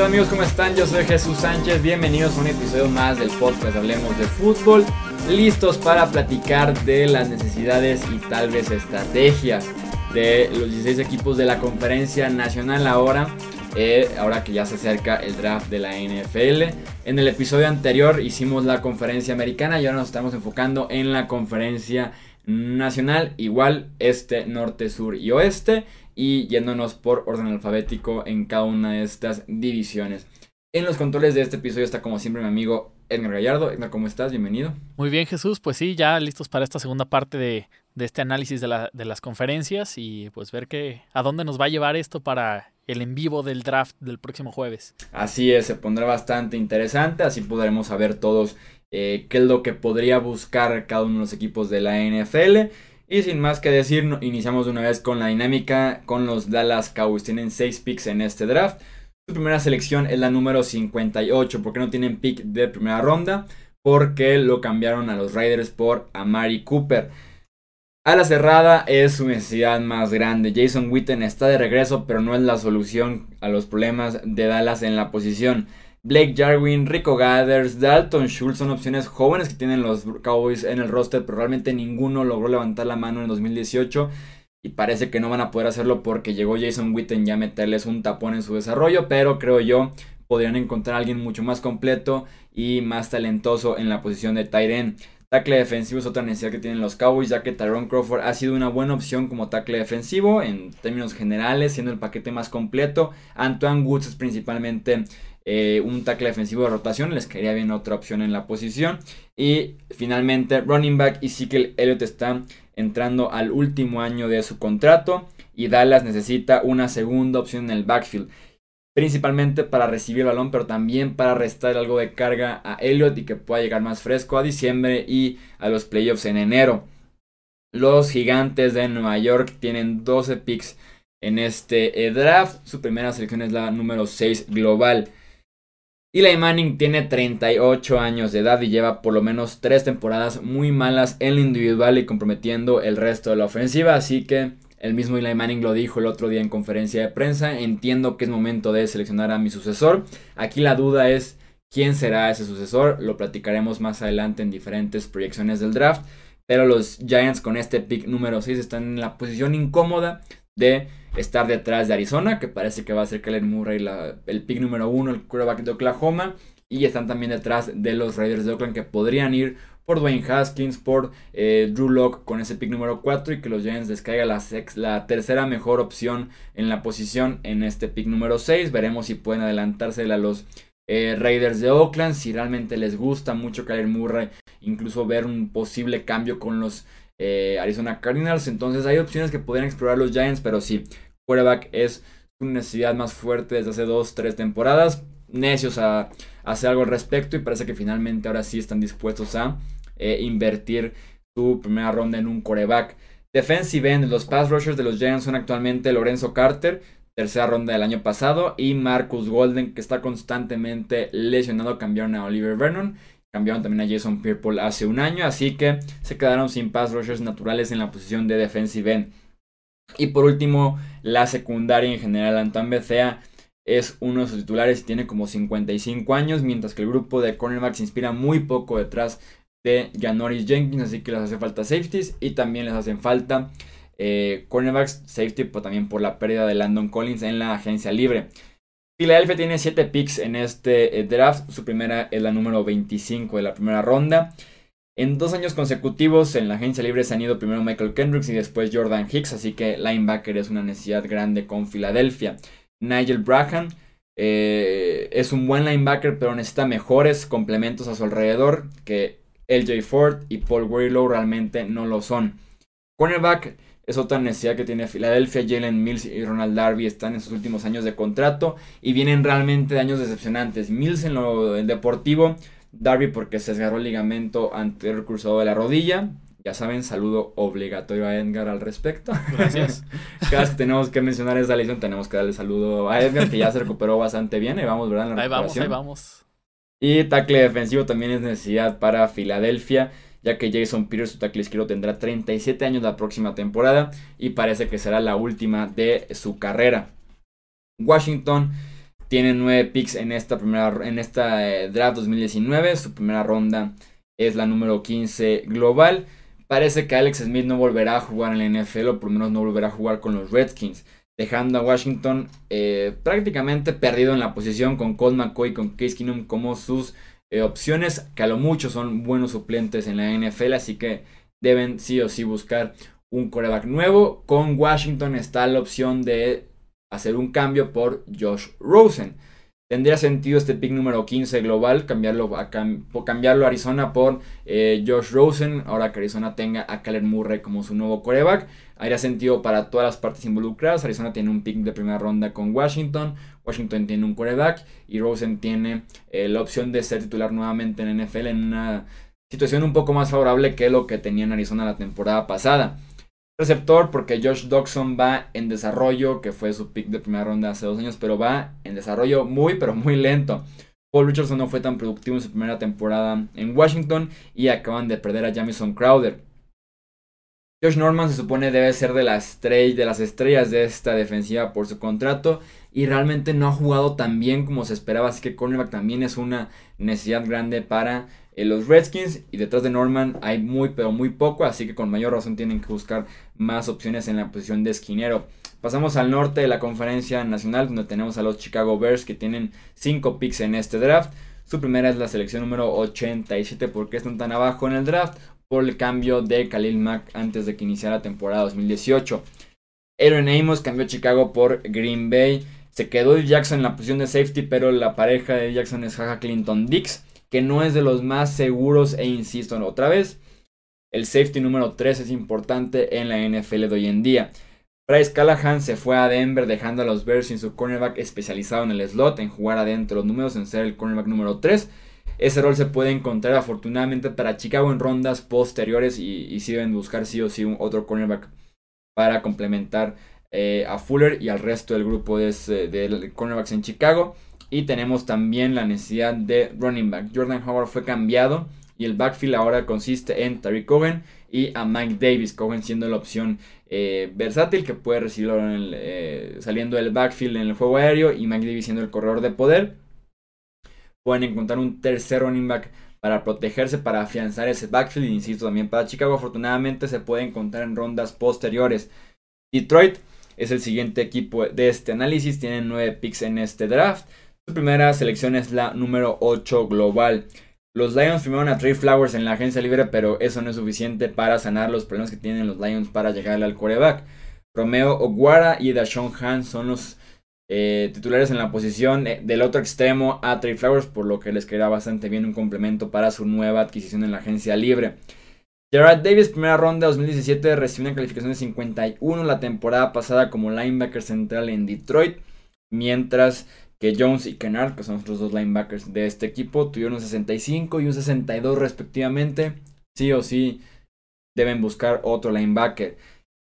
tal amigos? ¿Cómo están? Yo soy Jesús Sánchez, bienvenidos a un episodio más del podcast Hablemos de Fútbol, listos para platicar de las necesidades y tal vez estrategias de los 16 equipos de la conferencia nacional ahora, eh, ahora que ya se acerca el draft de la NFL. En el episodio anterior hicimos la conferencia americana y ahora nos estamos enfocando en la conferencia nacional, igual este, norte, sur y oeste y yéndonos por orden alfabético en cada una de estas divisiones. En los controles de este episodio está como siempre mi amigo Edgar Gallardo. Edgar, ¿cómo estás? Bienvenido. Muy bien Jesús, pues sí, ya listos para esta segunda parte de, este análisis de, las conferencias y pues ver que, a dónde nos va a llevar esto para el en vivo del draft del próximo jueves. Así es, se pondrá bastante interesante, así podremos saber todos eh, qué es lo que podría buscar cada uno de los equipos de la NFL y sin más que decir, iniciamos de una vez con la dinámica con los Dallas Cowboys. Tienen 6 picks en este draft. Su primera selección es la número 58. ¿Por qué no tienen pick de primera ronda? Porque lo cambiaron a los Raiders por Amari Cooper. A la cerrada es su necesidad más grande. Jason Witten está de regreso, pero no es la solución a los problemas de Dallas en la posición. Blake Jarwin, Rico Gathers, Dalton Schultz son opciones jóvenes que tienen los Cowboys en el roster, pero realmente ninguno logró levantar la mano en 2018 y parece que no van a poder hacerlo porque llegó Jason Witten ya a meterles un tapón en su desarrollo, pero creo yo podrían encontrar a alguien mucho más completo y más talentoso en la posición de tight end. Tackle defensivo es otra necesidad que tienen los Cowboys, ya que Tyrone Crawford ha sido una buena opción como tackle defensivo en términos generales, siendo el paquete más completo. Antoine Woods es principalmente eh, un tackle defensivo de rotación, les quería bien otra opción en la posición. Y finalmente, running back Ezekiel Elliott está entrando al último año de su contrato y Dallas necesita una segunda opción en el backfield. Principalmente para recibir el balón, pero también para restar algo de carga a Elliott y que pueda llegar más fresco a diciembre y a los playoffs en enero. Los gigantes de Nueva York tienen 12 picks en este eh, draft. Su primera selección es la número 6 global. Eli Manning tiene 38 años de edad y lleva por lo menos 3 temporadas muy malas en lo individual y comprometiendo el resto de la ofensiva. Así que el mismo Eli Manning lo dijo el otro día en conferencia de prensa. Entiendo que es momento de seleccionar a mi sucesor. Aquí la duda es quién será ese sucesor. Lo platicaremos más adelante en diferentes proyecciones del draft. Pero los Giants con este pick número 6 están en la posición incómoda de estar detrás de Arizona, que parece que va a ser Kellen Murray el pick número uno, el quarterback de Oklahoma. Y están también detrás de los Raiders de Oakland que podrían ir por Dwayne Haskins, por eh, Drew Locke con ese pick número 4 y que los Giants les caiga la, la tercera mejor opción en la posición en este pick número 6. Veremos si pueden adelantarse a los eh, Raiders de Oakland, si realmente les gusta mucho Kyler Murray, incluso ver un posible cambio con los eh, Arizona Cardinals. Entonces hay opciones que podrían explorar los Giants, pero sí, quarterback es una necesidad más fuerte desde hace dos, tres temporadas. Necios a, hacer algo al respecto y parece que finalmente ahora sí están dispuestos a eh, invertir su primera ronda en un quarterback. Defensive end, los pass rushers de los Giants son actualmente Lorenzo Carter, tercera ronda del año pasado, y Marcus Golden, que está constantemente lesionado, cambiaron a Oliver Vernon. Cambiaron también a Jason Pierre hace un año, así que se quedaron sin pass rushers naturales en la posición de defensive end. Y por último, la secundaria en general, Antoine Bethea es uno de sus titulares y tiene como 55 años, mientras que el grupo de cornerbacks se inspira muy poco detrás de Janoris Jenkins, así que les hace falta safeties y también les hacen falta eh, cornerbacks, safety, pero también por la pérdida de Landon Collins en la agencia libre. Philadelphia tiene 7 picks en este eh, draft. Su primera es la número 25 de la primera ronda. En dos años consecutivos en la agencia libre se han ido primero Michael Kendricks y después Jordan Hicks, así que linebacker es una necesidad grande con Filadelfia. Nigel Braham eh, es un buen linebacker, pero necesita mejores complementos a su alrededor que LJ Ford y Paul Warlow realmente no lo son. Cornerback es otra necesidad que tiene Filadelfia. Jalen Mills y Ronald Darby están en sus últimos años de contrato y vienen realmente de años decepcionantes. Mills en lo deportivo, Darby porque se desgarró el ligamento anterior cruzado de la rodilla. Ya saben, saludo obligatorio a Edgar al respecto. Gracias. Cada vez que tenemos que mencionar esa lesión, tenemos que darle saludo a Edgar, que ya se recuperó bastante bien. Ahí vamos, ¿verdad? ahí vamos, ahí vamos. Y tackle defensivo también es necesidad para Filadelfia ya que Jason Peters, su tackle tendrá 37 años la próxima temporada y parece que será la última de su carrera. Washington Tiene 9 picks en esta primera en esta eh, draft 2019. Su primera ronda es la número 15 global. Parece que Alex Smith no volverá a jugar en la NFL o por lo menos no volverá a jugar con los Redskins. Dejando a Washington eh, prácticamente perdido en la posición con Colt McCoy y con Case Keenum como sus eh, opciones. Que a lo mucho son buenos suplentes en la NFL. Así que deben sí o sí buscar un coreback nuevo. Con Washington está la opción de hacer un cambio por Josh Rosen. Tendría sentido este pick número 15 global, cambiarlo a, cambiarlo Arizona por eh, Josh Rosen, ahora que Arizona tenga a Kyler Murray como su nuevo coreback. Haría sentido para todas las partes involucradas. Arizona tiene un pick de primera ronda con Washington, Washington tiene un coreback y Rosen tiene eh, la opción de ser titular nuevamente en NFL en una situación un poco más favorable que lo que tenía en Arizona la temporada pasada receptor porque Josh Dodson va en desarrollo, que fue su pick de primera ronda hace dos años, pero va en desarrollo muy, pero muy lento. Paul Richardson no fue tan productivo en su primera temporada en Washington y acaban de perder a Jamison Crowder. Josh Norman se supone debe ser de las, de las estrellas de esta defensiva por su contrato y realmente no ha jugado tan bien como se esperaba, así que cornerback también es una necesidad grande para en los Redskins y detrás de Norman hay muy pero muy poco, así que con mayor razón tienen que buscar más opciones en la posición de esquinero. Pasamos al norte de la conferencia nacional donde tenemos a los Chicago Bears que tienen 5 picks en este draft. Su primera es la selección número 87 porque están tan abajo en el draft por el cambio de Khalil Mack antes de que iniciara la temporada 2018. Aaron Amos cambió Chicago por Green Bay. Se quedó Jackson en la posición de safety, pero la pareja de Jackson es Jaja Clinton Dix que no es de los más seguros e insisto otra vez, el safety número 3 es importante en la NFL de hoy en día. Bryce Callahan se fue a Denver dejando a los Bears sin su cornerback especializado en el slot, en jugar adentro los números, en ser el cornerback número 3. Ese rol se puede encontrar afortunadamente para Chicago en rondas posteriores y, si deben buscar sí o sí un otro cornerback para complementar eh, a Fuller y al resto del grupo de, de cornerbacks en Chicago. Y tenemos también la necesidad de running back. Jordan Howard fue cambiado y el backfield ahora consiste en Tariq Cohen y a Mike Davis. Cohen siendo la opción eh, versátil que puede recibirlo eh, saliendo del backfield en el juego aéreo y Mike Davis siendo el corredor de poder. Pueden encontrar un tercer running back para protegerse, para afianzar ese backfield. Insisto, también para Chicago afortunadamente se puede encontrar en rondas posteriores. Detroit es el siguiente equipo de este análisis. Tienen 9 picks en este draft. Su primera selección es la número 8 global. Los Lions firmaron a Trey Flowers en la agencia libre, pero eso no es suficiente para sanar los problemas que tienen los Lions para llegar al coreback. Romeo Oguara y Dashon Han son los eh, titulares en la posición eh, del otro extremo a Trey Flowers, por lo que les queda bastante bien un complemento para su nueva adquisición en la agencia libre. Gerard Davis, primera ronda 2017, recibió una calificación de 51 la temporada pasada como linebacker central en Detroit, mientras que Jones y Kennard, que son los dos linebackers de este equipo, tuvieron un 65 y un 62 respectivamente. Sí o sí deben buscar otro linebacker.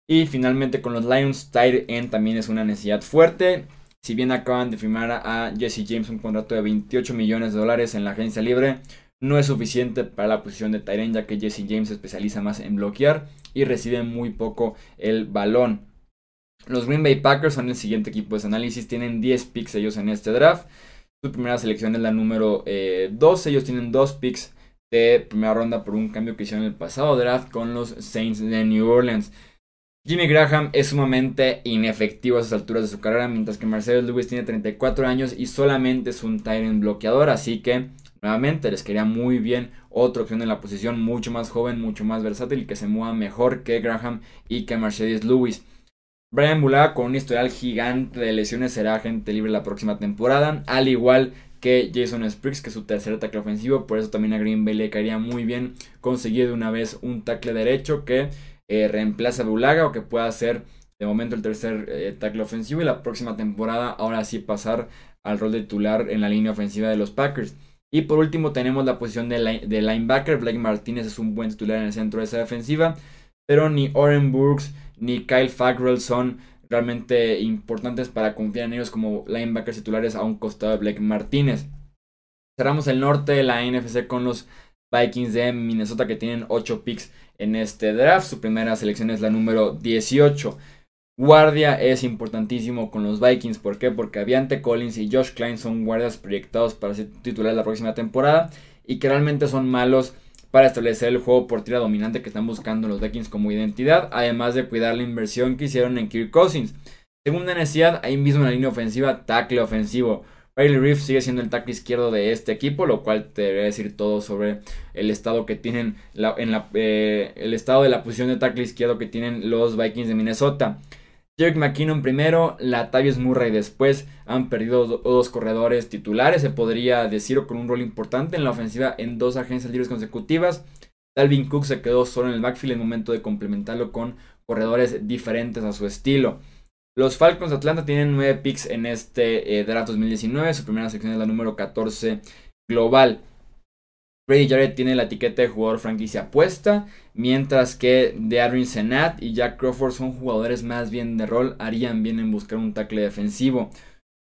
Y finalmente con los Lions, tight end también es una necesidad fuerte. Si bien acaban de firmar a Jesse James un contrato de 28 millones de dólares en la agencia libre, no es suficiente para la posición de end ya que Jesse James se especializa más en bloquear y recibe muy poco el balón. Los Green Bay Packers son el siguiente equipo de análisis. Tienen 10 picks ellos en este draft. Su primera selección es la número 12. Eh, ellos tienen 2 picks de primera ronda por un cambio que hicieron en el pasado draft con los Saints de New Orleans. Jimmy Graham es sumamente inefectivo a esas alturas de su carrera, mientras que Marcelo Lewis tiene 34 años y solamente es un Tyrant bloqueador, así que nuevamente les quería muy bien otra opción en la posición, mucho más joven, mucho más versátil y que se mueva mejor que Graham y que Mercedes Lewis. Brian Bulaga con un historial gigante de lesiones será agente libre la próxima temporada, al igual que Jason Spriggs, que es su tercer tackle ofensivo, por eso también a Green Bay le caería muy bien conseguir de una vez un tackle derecho que eh, reemplace a Bulaga o que pueda ser de momento el tercer eh, tackle ofensivo y la próxima temporada ahora sí pasar al rol de titular en la línea ofensiva de los Packers. Y por último tenemos la posición de, de linebacker, Blake Martínez es un buen titular en el centro de esa defensiva, pero ni Oren Burks ni Kyle Fackrell son realmente importantes para confiar en ellos como linebackers titulares a un costado de Blake Martínez. Cerramos el norte de la NFC con los Vikings de Minnesota que tienen 8 picks en este draft. Su primera selección es la número 18. Guardia es importantísimo con los Vikings. ¿Por qué? Porque Aviante Collins y Josh Klein son guardias proyectados para ser titulares la próxima temporada y que realmente son malos para establecer el juego por tira dominante que están buscando los Vikings como identidad, además de cuidar la inversión que hicieron en Kirk Cousins. Segunda necesidad, ahí mismo en la línea ofensiva, tackle ofensivo. Riley Reef sigue siendo el tackle izquierdo de este equipo, lo cual te debería decir todo sobre el estado que tienen en eh, el estado de la posición de tackle izquierdo que tienen los Vikings de Minnesota. Jerick McKinnon primero, Latavius Murray después. Han perdido dos corredores titulares, se podría decir, con un rol importante en la ofensiva en dos agencias libres consecutivas. Dalvin Cook se quedó solo en el backfield en el momento de complementarlo con corredores diferentes a su estilo. Los Falcons de Atlanta tienen 9 picks en este eh, draft 2019. Su primera sección es la número 14 global. Brady Jarrett tiene la etiqueta de jugador franquicia puesta, mientras que Darren Senat y Jack Crawford son jugadores más bien de rol, harían bien en buscar un tackle defensivo.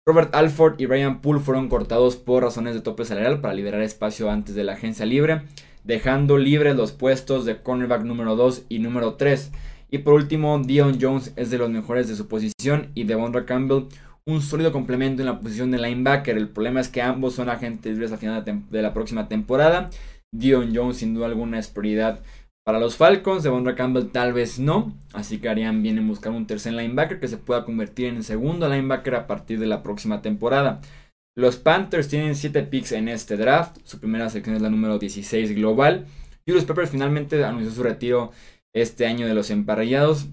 Robert Alford y Ryan Poole fueron cortados por razones de tope salarial para liberar espacio antes de la agencia libre, dejando libres los puestos de cornerback número 2 y número 3. Y por último, Dion Jones es de los mejores de su posición y Devondra Campbell un sólido complemento en la posición de linebacker. El problema es que ambos son agentes libres a final de, la próxima temporada. Dion Jones sin duda alguna es prioridad para los Falcons. Devondra Campbell tal vez no. Así que harían bien en buscar un tercer linebacker que se pueda convertir en segundo linebacker a partir de la próxima temporada. Los Panthers tienen 7 picks en este draft. Su primera sección es la número 16 global. Julius Peppers finalmente anunció su retiro este año de los emparrillados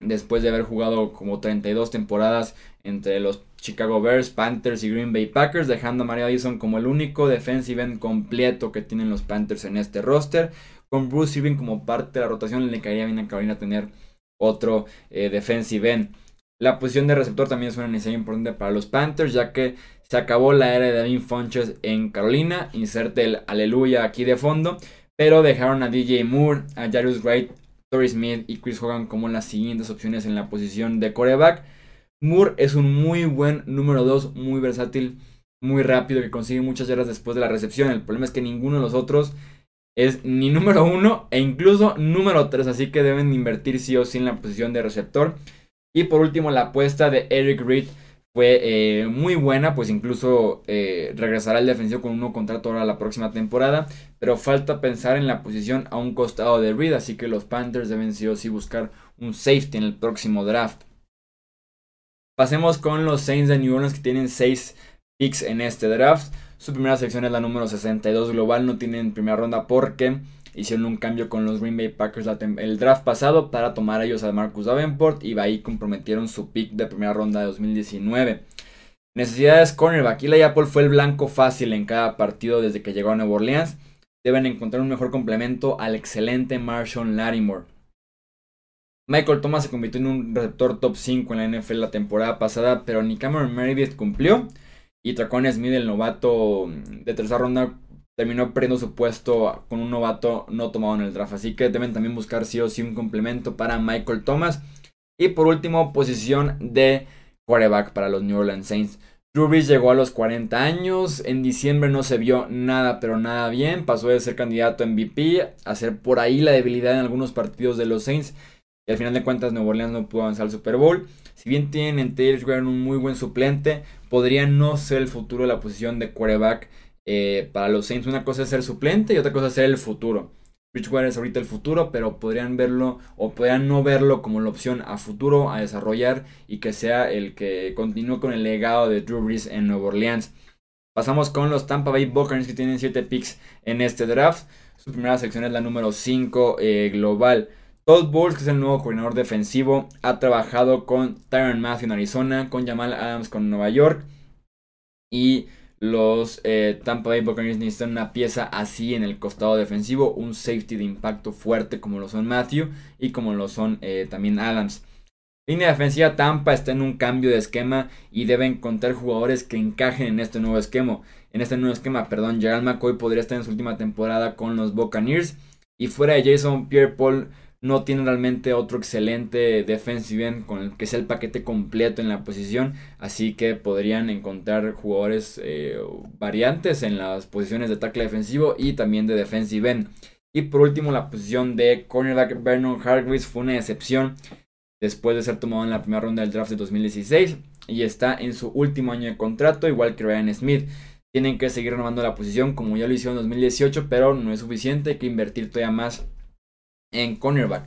después de haber jugado como 32 temporadas entre los Chicago Bears, Panthers y Green Bay Packers, dejando a Mario Addison como el único defensive end completo que tienen los Panthers en este roster. Con Bruce Irving como parte de la rotación, le caería bien a Carolina tener otro eh, defensive end. La posición de receptor también es una necesidad importante para los Panthers, ya que se acabó la era de David Funches en Carolina. Inserte el aleluya aquí de fondo. Pero dejaron a DJ Moore, a Jarius Wright, Torrey Smith y Chris Hogan como las siguientes opciones en la posición de coreback. Moore es un muy buen número 2, muy versátil, muy rápido, que consigue muchas yardas después de la recepción. El problema es que ninguno de los otros es ni número 1 e incluso número 3, así que deben invertir sí o sí en la posición de receptor. Y por último, la apuesta de Eric Reed fue eh, muy buena, pues incluso eh, regresará al defensivo con un contrato ahora la próxima temporada, pero falta pensar en la posición a un costado de Reed, así que los Panthers deben sí o sí buscar un safety en el próximo draft. Pasemos con los Saints de New Orleans que tienen 6 picks en este draft. Su primera sección es la número 62 global, no tienen primera ronda porque hicieron un cambio con los Green Bay Packers el draft pasado para tomar a ellos a Marcus Davenport y ahí comprometieron su pick de primera ronda de 2019. Necesidades cornerback. Eli Apple fue el blanco fácil en cada partido desde que llegó a Nueva Orleans. Deben encontrar un mejor complemento al excelente Marshall Lattimore. Michael Thomas se convirtió en un receptor top 5 en la NFL la temporada pasada, pero ni Cameron Meredith cumplió. Y Tracon Smith, el novato de tercera ronda, terminó perdiendo su puesto con un novato no tomado en el draft. Así que deben también buscar sí o sí un complemento para Michael Thomas. Y por último, posición de quarterback para los New Orleans Saints. Drew Brees llegó a los 40 años, en diciembre no se vio nada pero nada bien, pasó de ser candidato a MVP a ser por ahí la debilidad en algunos partidos de los Saints y al final de cuentas Nuevo Orleans no pudo avanzar al Super Bowl. Si bien tienen en Taylor un muy buen suplente, podría no ser el futuro de la posición de quarterback eh, para los Saints una cosa es ser suplente y otra cosa es ser el futuro. Bridgewater es ahorita el futuro, pero podrían verlo o podrían no verlo como la opción a futuro, a desarrollar y que sea el que continúe con el legado de Drew Brees en Nueva Orleans. Pasamos con los Tampa Bay Buccaneers que tienen 7 picks en este draft. Su primera sección es la número 5 eh, global. Todd Bowles, que es el nuevo coordinador defensivo, ha trabajado con Tyron Matthew en Arizona, con Jamal Adams con Nueva York y los eh, Tampa Bay Buccaneers necesitan una pieza así en el costado defensivo, un safety de impacto fuerte como lo son Matthew y como lo son eh, también Adams. Línea defensiva Tampa está en un cambio de esquema y debe encontrar jugadores que encajen en este nuevo esquema. En este nuevo esquema, perdón, Gerald McCoy podría estar en su última temporada con los Buccaneers y fuera de Jason Pierre-Paul no tiene realmente otro excelente defensive end con el que sea el paquete completo en la posición. Así que podrían encontrar jugadores eh, variantes en las posiciones de tackle defensivo y también de defensive end. Y por último, la posición de cornerback Vernon Hargreaves fue una excepción. después de ser tomado en la primera ronda del draft de 2016 y está en su último año de contrato, igual que Ryan Smith. Tienen que seguir renovando la posición como ya lo hicieron en 2018, pero no es suficiente, hay que invertir todavía más en cornerback.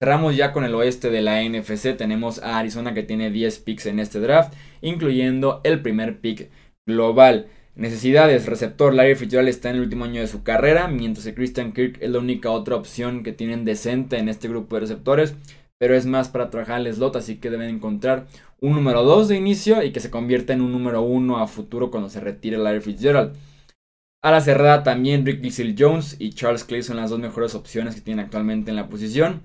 Cerramos ya con el oeste de la NFC, tenemos a Arizona que tiene 10 picks en este draft, incluyendo el primer pick global. Necesidades, receptor, Larry Fitzgerald está en el último año de su carrera, mientras que Christian Kirk es la única otra opción que tienen decente en este grupo de receptores, pero es más para trabajar el slot, así que deben encontrar un número 2 de inicio y que se convierta en un número 1 a futuro cuando se retire Larry Fitzgerald. A la cerrada también Rick Seal Jones y Charles Clay son las dos mejores opciones que tienen actualmente en la posición.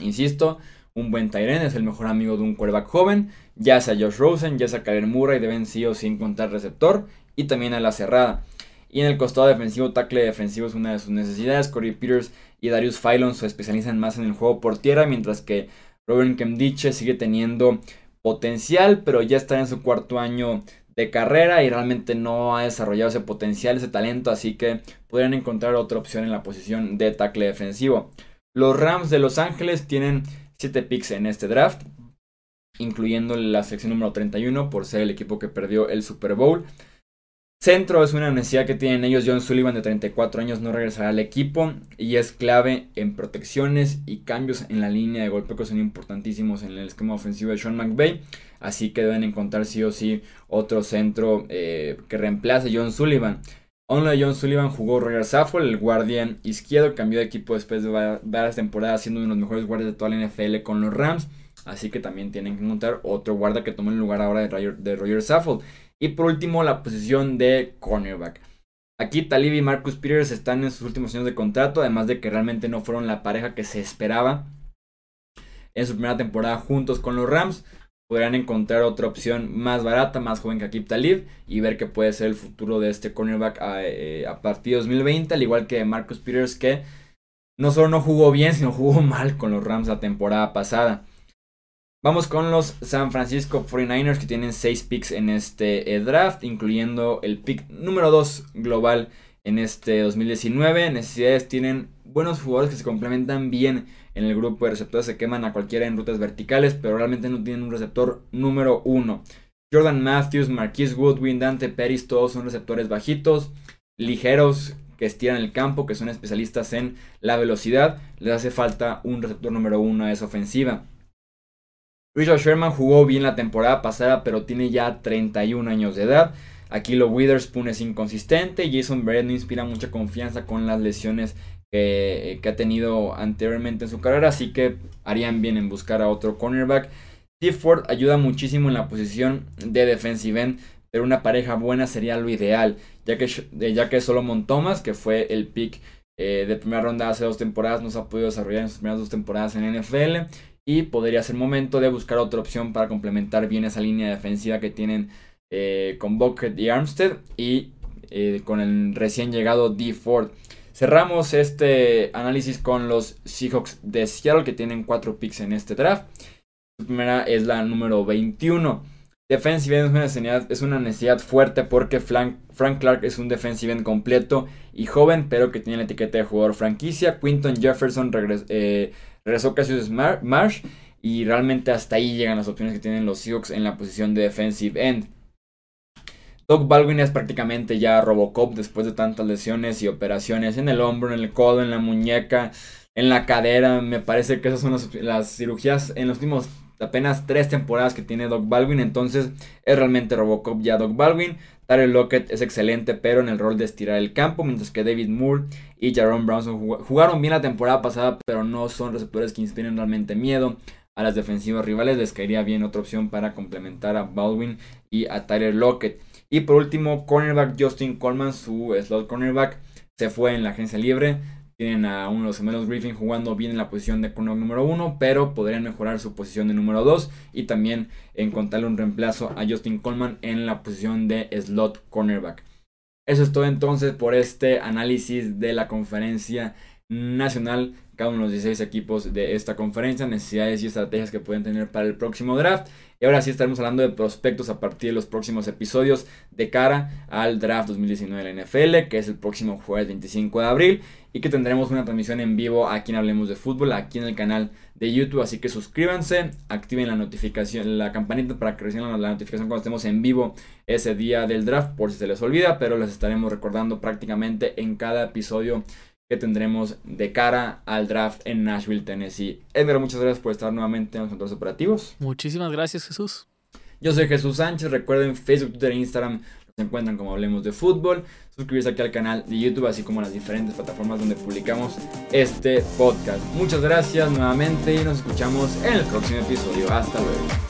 Insisto, un buen Tyren es el mejor amigo de un quarterback joven, ya sea Josh Rosen, ya sea Kyler Murray, deben sí o sí encontrar receptor y también a la cerrada. Y en el costado defensivo, tackle defensivo es una de sus necesidades. Corey Peters y Darius Phylon se especializan más en el juego por tierra, mientras que Robert Kemdiche sigue teniendo potencial, pero ya está en su cuarto año de carrera y realmente no ha desarrollado ese potencial, ese talento, así que podrían encontrar otra opción en la posición de tackle defensivo. Los Rams de Los Ángeles tienen 7 picks en este draft, incluyendo la sección número 31 por ser el equipo que perdió el Super Bowl. Centro es una necesidad que tienen ellos. John Sullivan de 34 años no regresará al equipo y es clave en protecciones y cambios en la línea de golpe que son importantísimos en el esquema ofensivo de Sean McVay. Así que deben encontrar sí o sí otro centro eh, que reemplace a John Sullivan. de John Sullivan jugó Roger Saffold, el guardián izquierdo, cambió de equipo después de varias temporadas siendo uno de los mejores guardias de toda la NFL con los Rams. Así que también tienen que encontrar otro guarda que tome el lugar ahora de Roger, de Roger Saffold. Y por último, la posición de cornerback. Aquí Talib y Marcus Peters están en sus últimos años de contrato, además de que realmente no fueron la pareja que se esperaba en su primera temporada juntos con los Rams. Podrán encontrar otra opción más barata, más joven que Akib Talib y ver qué puede ser el futuro de este cornerback a, eh, a partir de 2020, al igual que Marcus Peters que no solo no jugó bien, sino jugó mal con los Rams la temporada pasada. Vamos con los San Francisco 49ers que tienen 6 picks en este eh, draft, incluyendo el pick número 2 global en este 2019. Necesidades tienen buenos jugadores que se complementan bien en el grupo de receptores, se queman a cualquiera en rutas verticales, pero realmente no tienen un receptor número 1. Jordan Matthews, Marquise Woodwin, Dante Peris, todos son receptores bajitos, ligeros, que estiran el campo, que son especialistas en la velocidad. Les hace falta un receptor número 1 a esa ofensiva. Richard Sherman jugó bien la temporada pasada, pero tiene ya 31 años de edad. Aquí lo Witherspoon es inconsistente. Jason Barrett no inspira mucha confianza con las lesiones que, ha tenido anteriormente en su carrera. Así que harían bien en buscar a otro cornerback. Steve Ford ayuda muchísimo en la posición de defensive end. Pero una pareja buena sería lo ideal. Ya que, ya que Solomon Thomas, que fue el pick eh, de primera ronda hace dos temporadas, no se ha podido desarrollar en sus primeras dos temporadas en NFL y podría ser momento de buscar otra opción para complementar bien esa línea defensiva que tienen eh, con Bucket y Armstead y eh, con el recién llegado D. Ford. Cerramos este análisis con los Seahawks de Seattle que tienen 4 picks en este draft. La primera es la número 21. Defensive end es una necesidad, es una necesidad fuerte porque Frank, Clark es un defensive end completo y joven, pero que tiene la etiqueta de jugador franquicia. Quinton Jefferson regresó. Eh, Regresó Marsh y realmente hasta ahí llegan las opciones que tienen los Seahawks en la posición de defensive end. Doug Baldwin es prácticamente ya Robocop después de tantas lesiones y operaciones en el hombro, en el codo, en la muñeca, en la cadera. Me parece que esas son las, cirugías en los últimos apenas tres temporadas que tiene Doug Baldwin. Entonces es realmente Robocop ya Doug Baldwin. Tyler Lockett es excelente, pero en el rol de estirar el campo, mientras que David Moore y Jaron Brownson jugaron bien la temporada pasada, pero no son receptores que inspiren realmente miedo. A las defensivas rivales les caería bien otra opción para complementar a Baldwin y a Tyler Lockett. Y por último, cornerback Justin Coleman, su slot cornerback, se fue en la agencia libre. Tienen a uno de los gemelos Griffin jugando bien en la posición de cornerback número uno, pero podrían mejorar su posición de número 2 y también encontrarle un reemplazo a Justin Coleman en la posición de slot cornerback. Eso es todo entonces por este análisis de la conferencia nacional cada uno de los 16 equipos de esta conferencia, necesidades y estrategias que pueden tener para el próximo draft. Y ahora sí estaremos hablando de prospectos a partir de los próximos episodios de cara al draft 2019 de la NFL, que es el próximo jueves 25 de abril, y que tendremos una transmisión en vivo aquí en Hablemos de Fútbol, aquí en el canal de YouTube. Así que suscríbanse, activen la notificación, la campanita para que reciban la notificación cuando estemos en vivo ese día del draft, por si se les olvida, pero les estaremos recordando prácticamente en cada episodio que tendremos de cara al draft en Nashville, Tennessee. Edgar, muchas gracias por estar nuevamente en los controles operativos. Muchísimas gracias, Jesús. Yo soy Jesús Sánchez. Recuerden Facebook, Twitter e Instagram nos encuentran como Hablemos de Fútbol. Suscribirse aquí al canal de YouTube, así como a las diferentes plataformas donde publicamos este podcast. Muchas gracias nuevamente y nos escuchamos en el próximo episodio. Hasta luego.